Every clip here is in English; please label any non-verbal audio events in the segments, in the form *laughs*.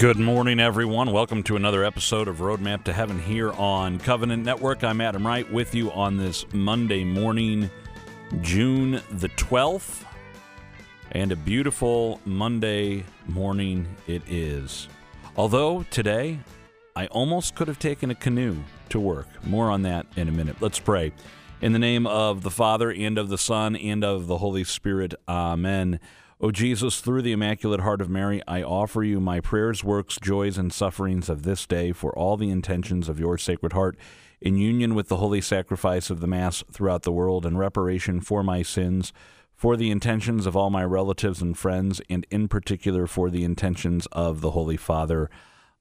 Good morning, everyone. Welcome to another episode of Roadmap to Heaven here on Covenant Network. I'm Adam Wright with you on this Monday morning, June the 12th. And a beautiful Monday morning it is. Although today, I almost could have taken a canoe to work. More on that in a minute. Let's pray. In the name of the Father, and of the Son, and of the Holy Spirit. Amen. O Jesus, through the Immaculate Heart of Mary, I offer you my prayers, works, joys, and sufferings of this day for all the intentions of your Sacred Heart, in union with the holy sacrifice of the Mass throughout the world, and reparation for my sins, for the intentions of all my relatives and friends, and in particular for the intentions of the Holy Father.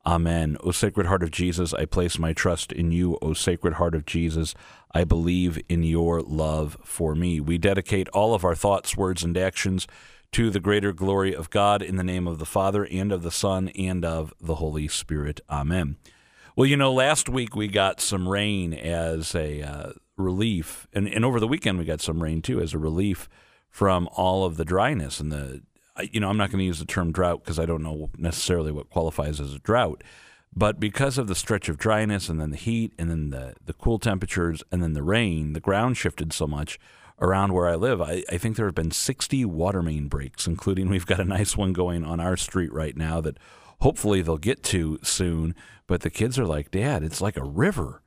Amen. O Sacred Heart of Jesus, I place my trust in you. O Sacred Heart of Jesus, I believe in your love for me. We dedicate all of our thoughts, words, and actions to the greater glory of God in the name of the Father and of the Son and of the Holy Spirit. Amen. Well, you know, last week we got some rain as a uh, relief, and, and over the weekend we got some rain too as a relief from all of the dryness and the. You know, I'm not going to use the term drought because I don't know necessarily what qualifies as a drought, but because of the stretch of dryness and then the heat and then the, the cool temperatures and then the rain, the ground shifted so much around where I live. I, I think there have been 60 water main breaks, including we've got a nice one going on our street right now that hopefully they'll get to soon. But the kids are like, Dad, it's like a river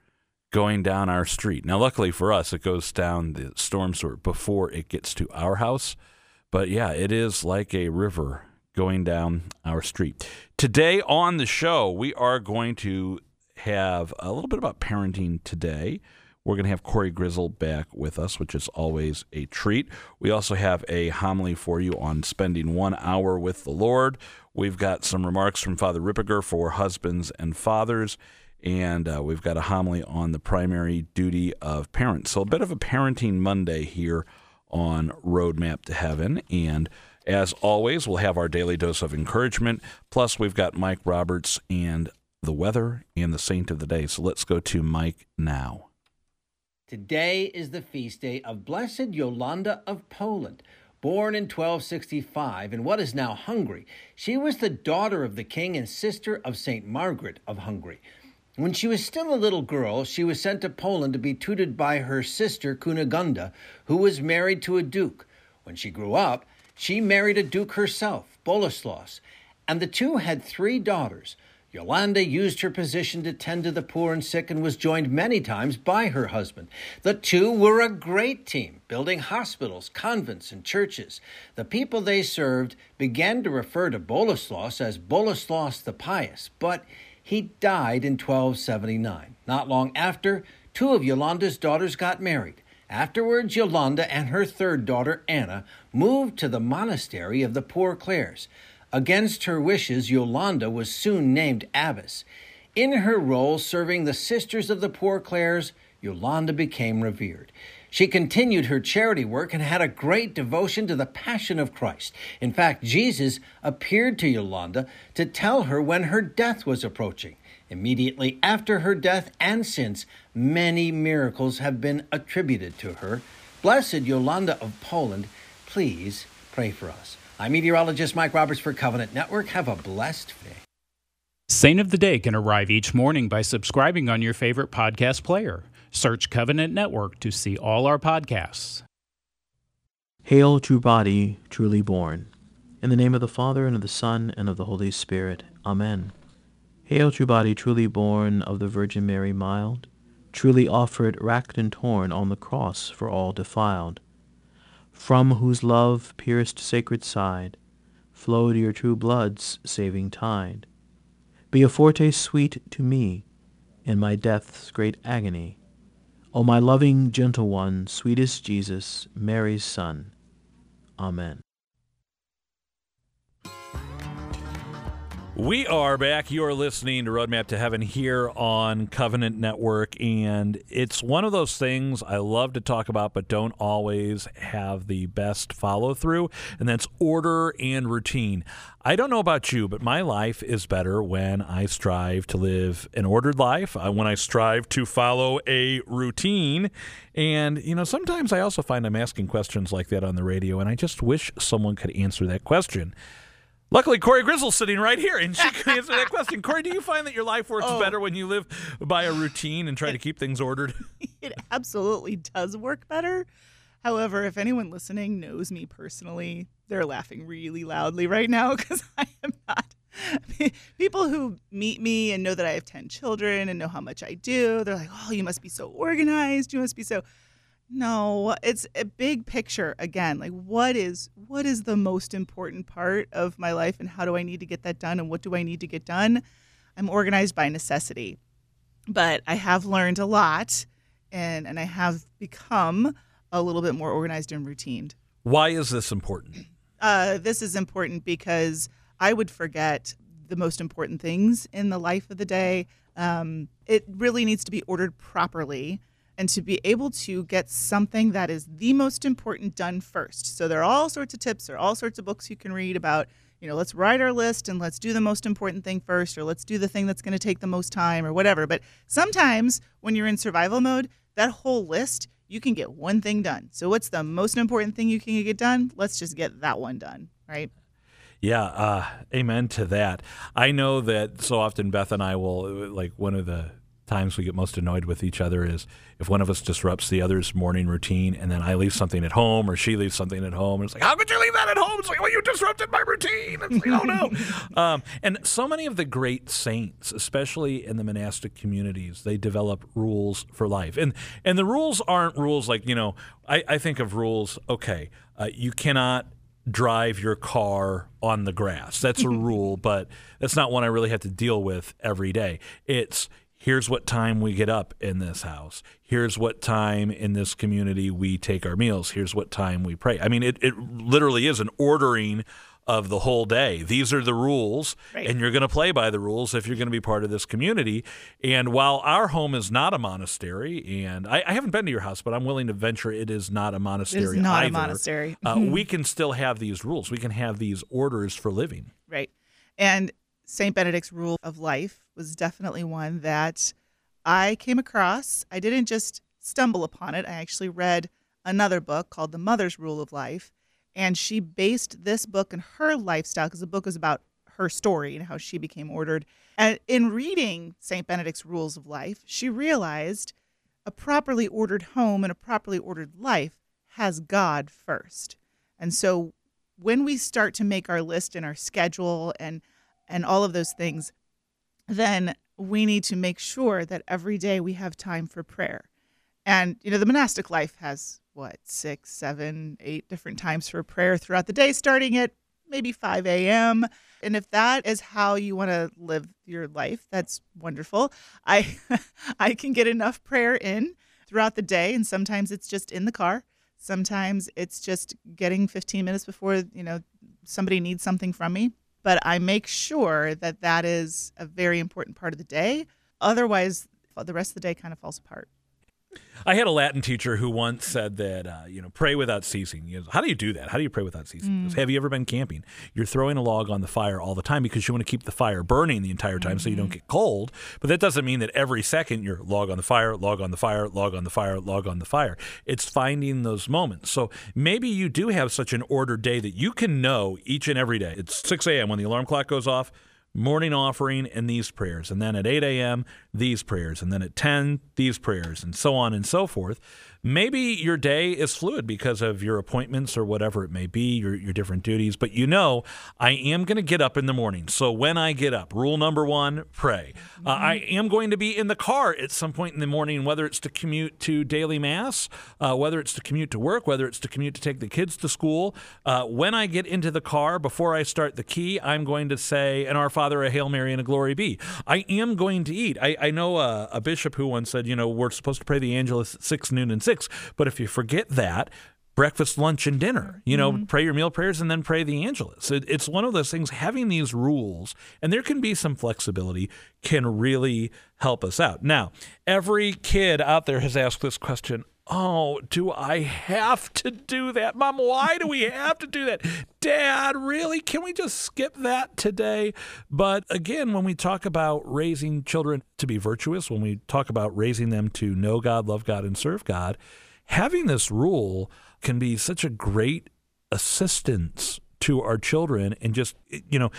going down our street. Now, luckily for us, it goes down the storm sewer before it gets to our house. But yeah, it is like a river going down our street. Today on the show, we are going to have a little bit about parenting today. We're going to have Cory Grizzle back with us, which is always a treat. We also have a homily for you on spending one hour with the Lord. We've got some remarks from Father Ripperger for husbands and fathers, and uh, we've got a homily on the primary duty of parents. So, a bit of a parenting Monday here on Roadmap to Heaven. And as always, we'll have our daily dose of encouragement. Plus, we've got Mike Roberts and the weather and the saint of the day. So, let's go to Mike now. Today is the feast day of Blessed Yolanda of Poland. Born in 1265 in what is now Hungary, she was the daughter of the king and sister of St. Margaret of Hungary. When she was still a little girl, she was sent to Poland to be tutored by her sister Kunigunda, who was married to a duke. When she grew up, she married a duke herself, Boleslaus, and the two had three daughters. Yolanda used her position to tend to the poor and sick and was joined many times by her husband. The two were a great team, building hospitals, convents, and churches. The people they served began to refer to Boleslaus as Boleslaus the Pious, but he died in 1279. Not long after, two of Yolanda's daughters got married. Afterwards, Yolanda and her third daughter, Anna, moved to the monastery of the Poor Clares. Against her wishes, Yolanda was soon named abbess. In her role serving the Sisters of the Poor Clares, Yolanda became revered. She continued her charity work and had a great devotion to the Passion of Christ. In fact, Jesus appeared to Yolanda to tell her when her death was approaching. Immediately after her death and since, many miracles have been attributed to her. Blessed Yolanda of Poland, please pray for us. I'm meteorologist Mike Roberts for Covenant Network. Have a blessed day. Saint of the Day can arrive each morning by subscribing on your favorite podcast player. Search Covenant Network to see all our podcasts. Hail, true body, truly born. In the name of the Father, and of the Son, and of the Holy Spirit. Amen. Hail, true body, truly born of the Virgin Mary mild, truly offered, racked, and torn on the cross for all defiled from whose love pierced sacred side flowed your true blood's saving tide. Be a foretaste sweet to me in my death's great agony. O my loving gentle one, sweetest Jesus, Mary's Son. Amen. We are back. You're listening to Roadmap to Heaven here on Covenant Network. And it's one of those things I love to talk about, but don't always have the best follow through. And that's order and routine. I don't know about you, but my life is better when I strive to live an ordered life, uh, when I strive to follow a routine. And, you know, sometimes I also find I'm asking questions like that on the radio, and I just wish someone could answer that question. Luckily, Cory Grizzle's sitting right here, and she *laughs* can answer that question. Cory, do you find that your life works Oh. better when you live by a routine and try to keep things ordered? *laughs* it absolutely does work better. However, if anyone listening knows me personally, they're laughing really loudly right now *laughs* because I am not. People who meet me and know that I have 10 children and know how much I do, they're like, oh, you must be so organized. You must be so. No, it's a big picture again. Like what is what is the most important part of my life and how do I need to get that done and what do I need to get done? I'm organized by necessity. But I have learned a lot and and I have become a little bit more organized and routined. Why is this important? Uh, this is important because I would forget the most important things in the life of the day. Um, it really needs to be ordered properly and to be able to get something that is the most important done first. So there are all sorts of tips, there are all sorts of books you can read about, you know, let's write our list and let's do the most important thing first, or let's do the thing that's going to take the most time, or whatever. But sometimes when you're in survival mode, that whole list, you can get one thing done. So what's the most important thing you can get done? Let's just get that one done, right? Yeah, uh, amen to that. I know that so often Beth and I will, like, one of the times we get most annoyed with each other is if one of us disrupts the other's morning routine and then I leave something at home or she leaves something at home. And it's like, how could you leave that at home? It's like, well, you disrupted my routine. It's like, oh no. *laughs* um, and so many of the great saints, especially in the monastic communities, they develop rules for life. And and the rules aren't rules like, you know, I, I think of rules, okay, uh, you cannot drive your car on the grass. That's a *laughs* rule, but that's not one I really have to deal with every day. It's here's what time we get up in this house. Here's what time in this community we take our meals. Here's what time we pray. I mean, it, it literally is an ordering of the whole day. These are the rules, Right. and you're going to play by the rules if you're going to be part of this community. And while our home is not a monastery, and I, I haven't been to your house, but I'm willing to venture it is not a monastery. It's not a monastery. Uh, *laughs* we can still have these rules. We can have these orders for living. Right. And St. Benedict's rule of life was definitely one that I came across. I didn't just stumble upon it, I actually read another book called The Mother's Rule of Life. And she based this book and her lifestyle, because the book was about her story and how she became ordered. And in reading St. Benedict's Rules of Life, she realized a properly ordered home and a properly ordered life has God first. And so when we start to make our list and our schedule and and all of those things, then we need to make sure that every day we have time for prayer. And you know, the monastic life has what six, seven, eight different times for prayer throughout the day, starting at maybe 5 a.m. And if that is how you want to live your life, that's wonderful. I *laughs* I can get enough prayer in throughout the day, and sometimes it's just in the car. Sometimes it's just getting 15 minutes before you know somebody needs something from me. But I make sure that that is a very important part of the day. Otherwise, the rest of the day kind of falls apart. I had a Latin teacher who once said that, uh, you know, pray without ceasing. Goes, How do you do that? How do you pray without ceasing? He goes, Have you ever been camping? You're throwing a log on the fire all the time because you want to keep the fire burning the entire time so you don't get cold. But that doesn't mean that every second you're log on the fire, log on the fire, log on the fire, log on the fire. It's finding those moments. So maybe you do have such an ordered day that you can know each and every day. It's 6 a.m. when the alarm clock goes off morning offering and these prayers. And then at 8 a.m these prayers. And then at 10 these prayers. And so on and so forth maybe your day is fluid because of your appointments or whatever it may be your, your different duties but you know i am going to get up in the morning. So when i get up rule number one pray. Uh, i am going to be in the car at some point in the morning whether it's to commute to daily mass uh, whether it's to commute to work whether it's to commute to take the kids to school. Uh, when i get into the car before i start the key i'm going to say an our father a hail mary and a glory be. I am going to eat. I, I know a, a bishop who once said you know we're supposed to pray the angelus at 6 noon and 6 but if you forget that breakfast, lunch, and dinner. You know, mm-hmm. pray your meal prayers and then pray the Angelus. It, it's one of those things, having these rules, and there can be some flexibility, can really help us out. Now, every kid out there has asked this question. Oh, do I have to do that? Mom, why do we have to do that? Dad, really? Can we just skip that today? But again, when we talk about raising children to be virtuous, when we talk about raising them to know God, love God, and serve God, having this rule can be such a great assistance to our children and just you know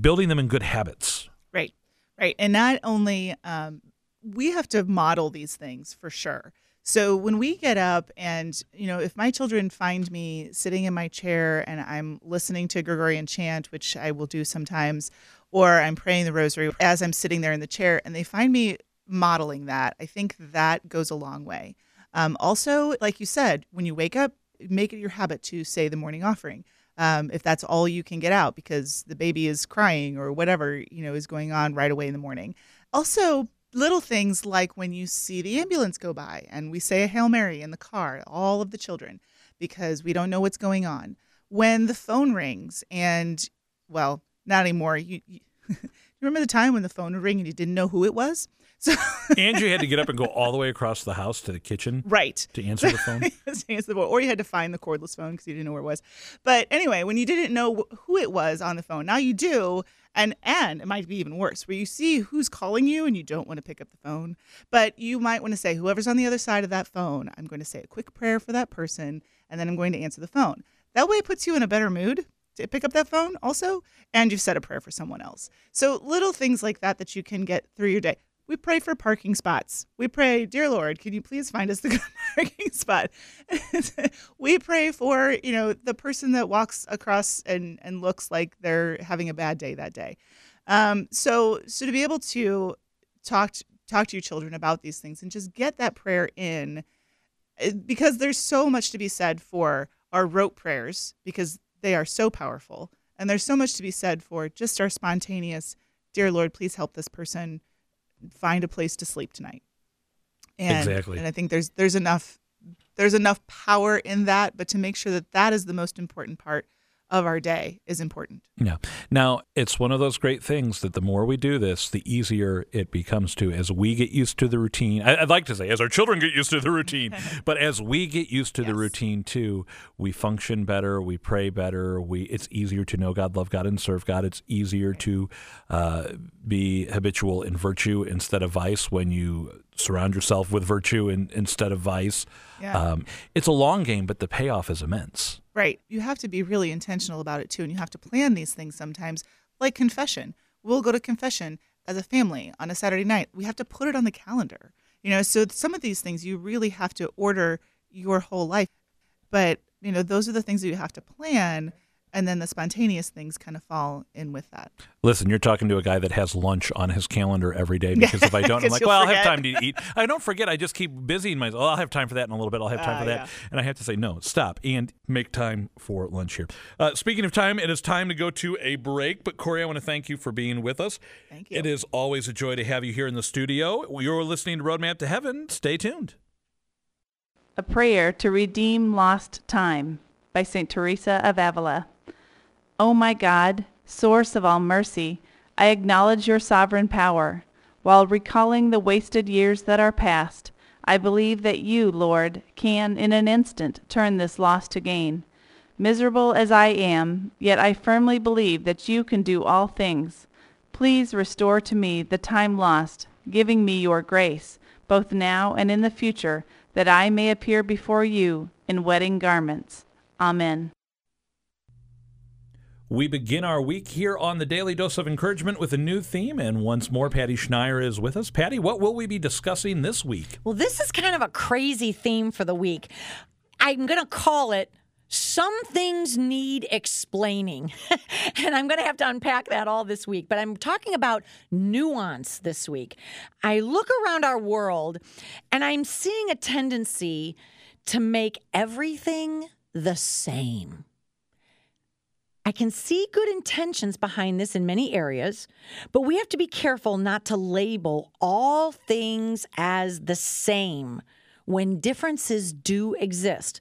building them in good habits. Right, right, and not only um, we have to model these things for sure. So when we get up and, you know, if my children find me sitting in my chair and I'm listening to Gregorian chant, which I will do sometimes, or I'm praying the rosary as I'm sitting there in the chair and they find me modeling that, I think that goes a long way. Um, also, like you said, when you wake up, make it your habit to say the morning offering. Um, if that's all you can get out because the baby is crying or whatever you know is going on right away in the morning. Also, little things like when you see the ambulance go by and we say a Hail Mary in the car, all of the children, because we don't know what's going on. When the phone rings and, well, not anymore. You, you, *laughs* you remember the time when the phone would ring and you didn't know who it was? So *laughs* Andrew had to get up and go all the way across the house to the kitchen, right, to answer the phone. *laughs* to answer the phone, or you had to find the cordless phone because you didn't know where it was. But anyway, when you didn't know who it was on the phone, now you do, and and it might be even worse, where you see who's calling you and you don't want to pick up the phone, but you might want to say, whoever's on the other side of that phone, I'm going to say a quick prayer for that person, and then I'm going to answer the phone. That way, it puts you in a better mood to pick up that phone also, and you've said a prayer for someone else. So little things like that that you can get through your day. We pray for parking spots. We pray, dear Lord, can you please find us the good *laughs* parking spot? *laughs* we pray for, you know, the person that walks across and, and looks like they're having a bad day that day. Um, so, so to be able to talk to, talk to your children about these things and just get that prayer in, eh, because there's so much to be said for our rote prayers because they are so powerful, and there's so much to be said for just our spontaneous, dear Lord, please help this person find a place to sleep tonight. And, exactly. And I think there's there's enough there's enough power in that, but to make sure that that is the most important part of our day is important. Yeah. Now, it's one of those great things that the more we do this, the easier it becomes to as we get used to the routine. I'd like to say as our children get used to the routine, *laughs* but as we get used to yes. the routine too, we function better, we pray better, we it's easier to know God, love God and serve God. It's easier to uh, be habitual in virtue instead of vice when you surround yourself with virtue in, instead of vice. Yeah. Um, it's a long game, but the payoff is immense. Right. You have to be really intentional about it too, and you have to plan these things sometimes, like confession. We'll go to confession as a family on a Saturday night. We have to put it on the calendar. You know, so some of these things you really have to order your whole life. But, you know, those are the things that you have to plan and then the spontaneous things kind of fall in with that. Listen, you're talking to a guy that has lunch on his calendar every day *laughs* because if I don't, I'm like, well, I'll have time to eat. I don't forget. I just keep busying myself. Oh, I'll have time for that in a little bit. I'll have time uh, for that. Yeah. And I have to say, no, stop and make time for lunch here. Uh, speaking of time, it is time to go to a break. But Cory, I want to thank you for being with us. Thank you. It is always a joy to have you here in the studio. You're listening to Roadmap to Heaven. Stay tuned. A prayer to redeem lost time by St. Teresa of Avila. O my God, source of all mercy, I acknowledge your sovereign power. While recalling the wasted years that are past, I believe that you, Lord, can in an instant turn this loss to gain. Miserable as I am, yet I firmly believe that you can do all things. Please restore to me the time lost, giving me your grace, both now and in the future, that I may appear before you in wedding garments. Amen. We begin our week here on the Daily Dose of Encouragement with a new theme, and once more, Patty Schneier is with us. Patty, what will we be discussing this week? Well, this is kind of a crazy theme for the week. I'm going to call it Some Things Need Explaining. *laughs* and I'm going to have to unpack that all this week. But I'm talking about nuance this week. I look around our world and I'm seeing a tendency to make everything the same. I can see good intentions behind this in many areas, but we have to be careful not to label all things as the same when differences do exist.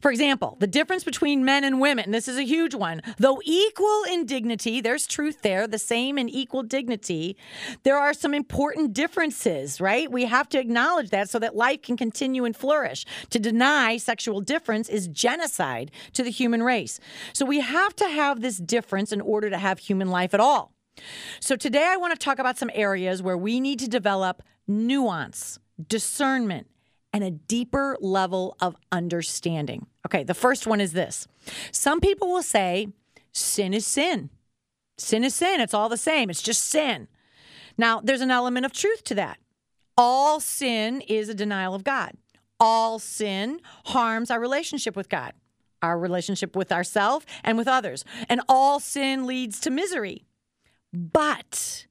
For example, the difference between men and women, this is a huge one. Though equal in dignity, there's truth there, the same in equal dignity, there are some important differences, right? We have to acknowledge that so that life can continue and flourish. To deny sexual difference is genocide to the human race. So we have to have this difference in order to have human life at all. So today I want to talk about some areas where we need to develop nuance, discernment, and a deeper level of understanding. Okay, the first one is this some people will say, sin is sin. Sin is sin. It's all the same. It's just sin. Now, there's an element of truth to that. All sin is a denial of God. All sin harms our relationship with God, our relationship with ourselves and with others. And all sin leads to misery. But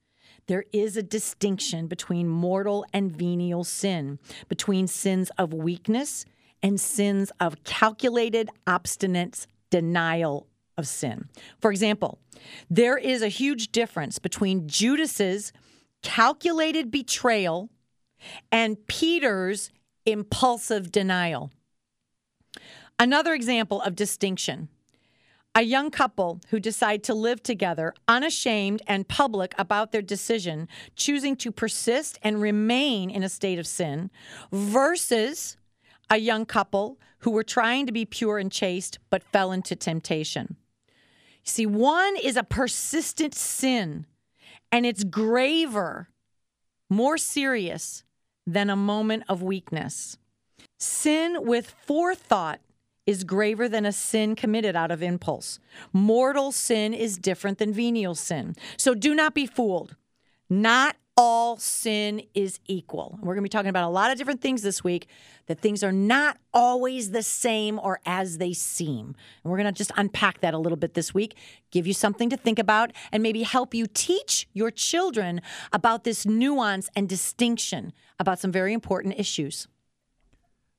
there is a distinction between mortal and venial sin, between sins of weakness and sins of calculated, obstinate denial of sin. For example, there is a huge difference between Judas's calculated betrayal and Peter's impulsive denial. Another example of distinction a young couple who decide to live together, unashamed and public about their decision, choosing to persist and remain in a state of sin, versus a young couple who were trying to be pure and chaste but fell into temptation. See, one is a persistent sin, and it's graver, more serious than a moment of weakness. Sin with forethought is graver than a sin committed out of impulse. Mortal sin is different than venial sin. So do not be fooled. Not all sin is equal. We're going to be talking about a lot of different things this week, that things are not always the same or as they seem. And we're going to just unpack that a little bit this week, give you something to think about, and maybe help you teach your children about this nuance and distinction about some very important issues.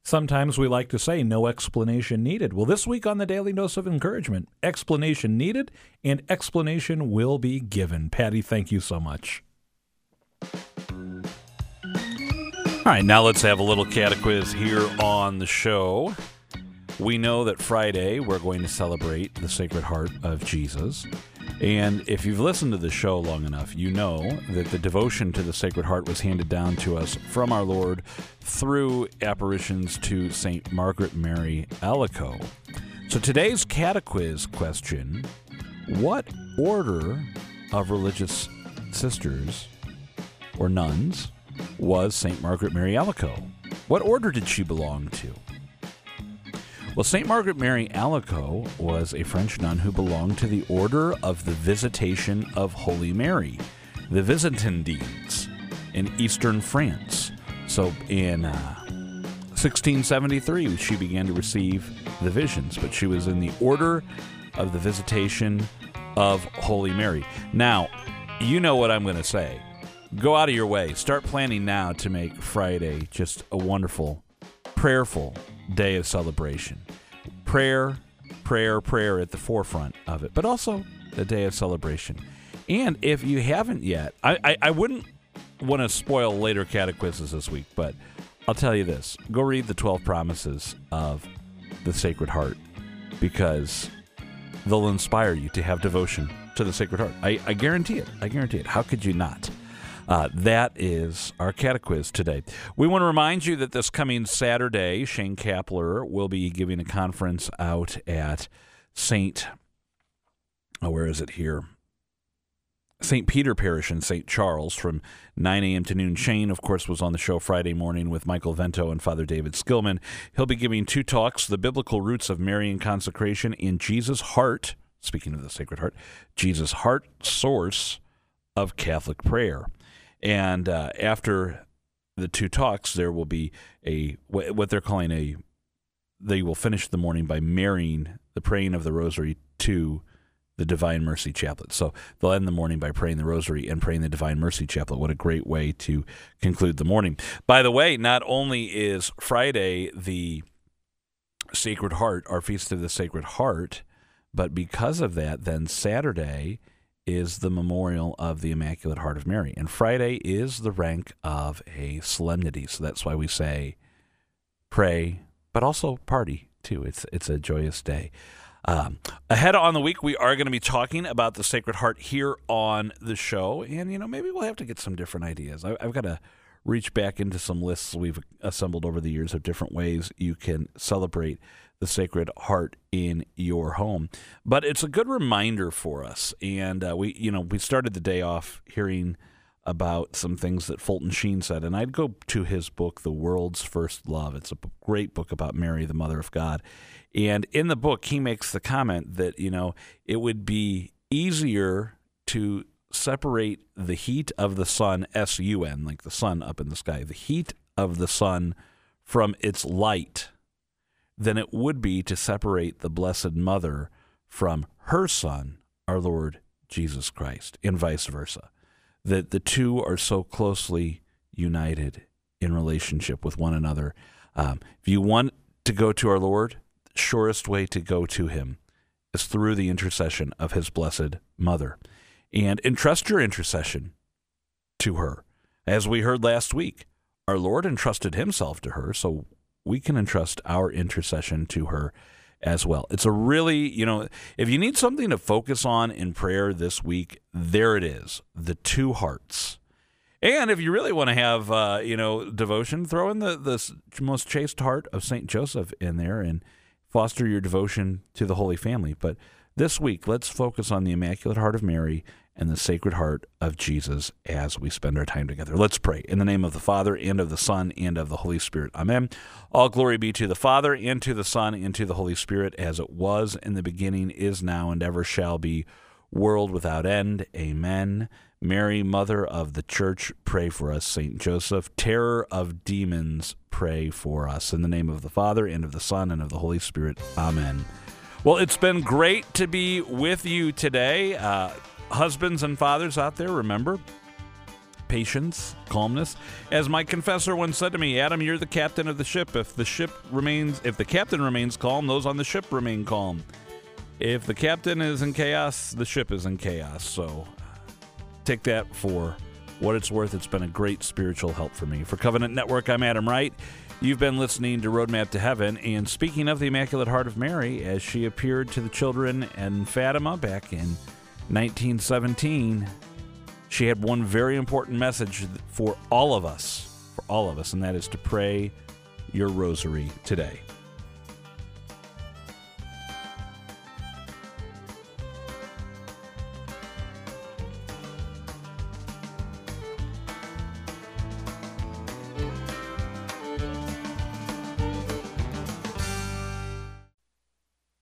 Sometimes we like to say no explanation needed. Well, this week on the Daily Dose of Encouragement, explanation needed and explanation will be given. Patty, thank you so much. All right, now let's have a little catequiz here on the show. We know that Friday we're going to celebrate the Sacred Heart of Jesus. And if you've listened to the show long enough, you know that the devotion to the Sacred Heart was handed down to us from our Lord through apparitions to St. Margaret Mary Alacoque. So today's catequiz question What order of religious sisters or nuns was St. Margaret Mary Alacoque? What order did she belong to? Well, St. Margaret Mary Alacoque was a French nun who belonged to the Order of the Visitation of Holy Mary, the Visitandines, in eastern France. So in uh, 1673, she began to receive the visions, but she was in the Order of the Visitation of Holy Mary. Now, you know what I'm going to say. Go out of your way. Start planning now to make Friday just a wonderful, prayerful day of celebration. Prayer, prayer, prayer at the forefront of it, but also a day of celebration. And if you haven't yet, I, I, I wouldn't want to spoil later catechises this week, but I'll tell you this go read the 12 promises of the Sacred Heart because they'll inspire you to have devotion to the Sacred Heart. I, I guarantee it. I guarantee it. How could you not? Uh, that is our catechiz today. We want to remind you that this coming Saturday, Shane Kapler will be giving a conference out at St. Oh, where is it here? St. Peter Parish in St. Charles from 9 a.m. to noon. Shane, of course, was on the show Friday morning with Michael Vento and Father David Skillman. He'll be giving two talks The Biblical Roots of Marian Consecration in Jesus' Heart. Speaking of the Sacred Heart, Jesus' Heart, source of Catholic prayer. And uh, after the two talks, there will be a what they're calling a. They will finish the morning by marrying the praying of the Rosary to the Divine Mercy Chaplet. So they'll end the morning by praying the Rosary and praying the Divine Mercy Chaplet. What a great way to conclude the morning. By the way, not only is Friday the Sacred Heart, our Feast of the Sacred Heart, but because of that, then Saturday is the memorial of the Immaculate Heart of Mary. And Friday is the rank of a solemnity. So that's why we say pray, but also party too. It's, it's a joyous day. Um, ahead on the week, we are going to be talking about the Sacred Heart here on the show. And, you know, maybe we'll have to get some different ideas. I, I've got to reach back into some lists we've assembled over the years of different ways you can celebrate the Sacred Heart in your home. But it's a good reminder for us, and uh, we, you know, we started the day off hearing about some things that Fulton Sheen said, and I'd go to his book, The World's First Love. It's a great book about Mary, the Mother of God. And in the book, he makes the comment that, you know, it would be easier to separate the heat of the sun, S U N, like the sun up in the sky, the heat of the sun from its light than it would be to separate the Blessed Mother from her Son, our Lord Jesus Christ, and vice versa. That the two are so closely united in relationship with one another. Um, if you want to go to our Lord, the surest way to go to Him is through the intercession of His Blessed Mother. And entrust your intercession to her. As we heard last week, our Lord entrusted Himself to her, so we can entrust our intercession to her as well. It's a really, you know, if you need something to focus on in prayer this week, there it is the two hearts. And if you really want to have, uh, you know, devotion, throw in the, the most chaste heart of St. Joseph in there and foster your devotion to the Holy Family. But this week, let's focus on the Immaculate Heart of Mary and the Sacred Heart of Jesus as we spend our time together. Let's pray. In the name of the Father, and of the Son, and of the Holy Spirit. Amen. All glory be to the Father, and to the Son, and to the Holy Spirit, as it was in the beginning, is now, and ever shall be, world without end. Amen. Mary, Mother of the Church, pray for us. Saint Joseph, terror of demons, pray for us. In the name of the Father, and of the Son, and of the Holy Spirit. Amen. Well, it's been great to be with you today. Uh, husbands and fathers out there, remember patience, calmness. As my confessor once said to me, Adam, you're the captain of the ship. If the ship remains, if the captain remains calm, those on the ship remain calm. If the captain is in chaos, the ship is in chaos. So uh, take that for what it's worth. It's been a great spiritual help for me. For Covenant Network, I'm Adam Wright. You've been listening to Roadmap to Heaven. And speaking of the Immaculate Heart of Mary, as she appeared to the children in Fatima back in 1917, she had one very important message for all of us, for all of us, and that is to pray your rosary today.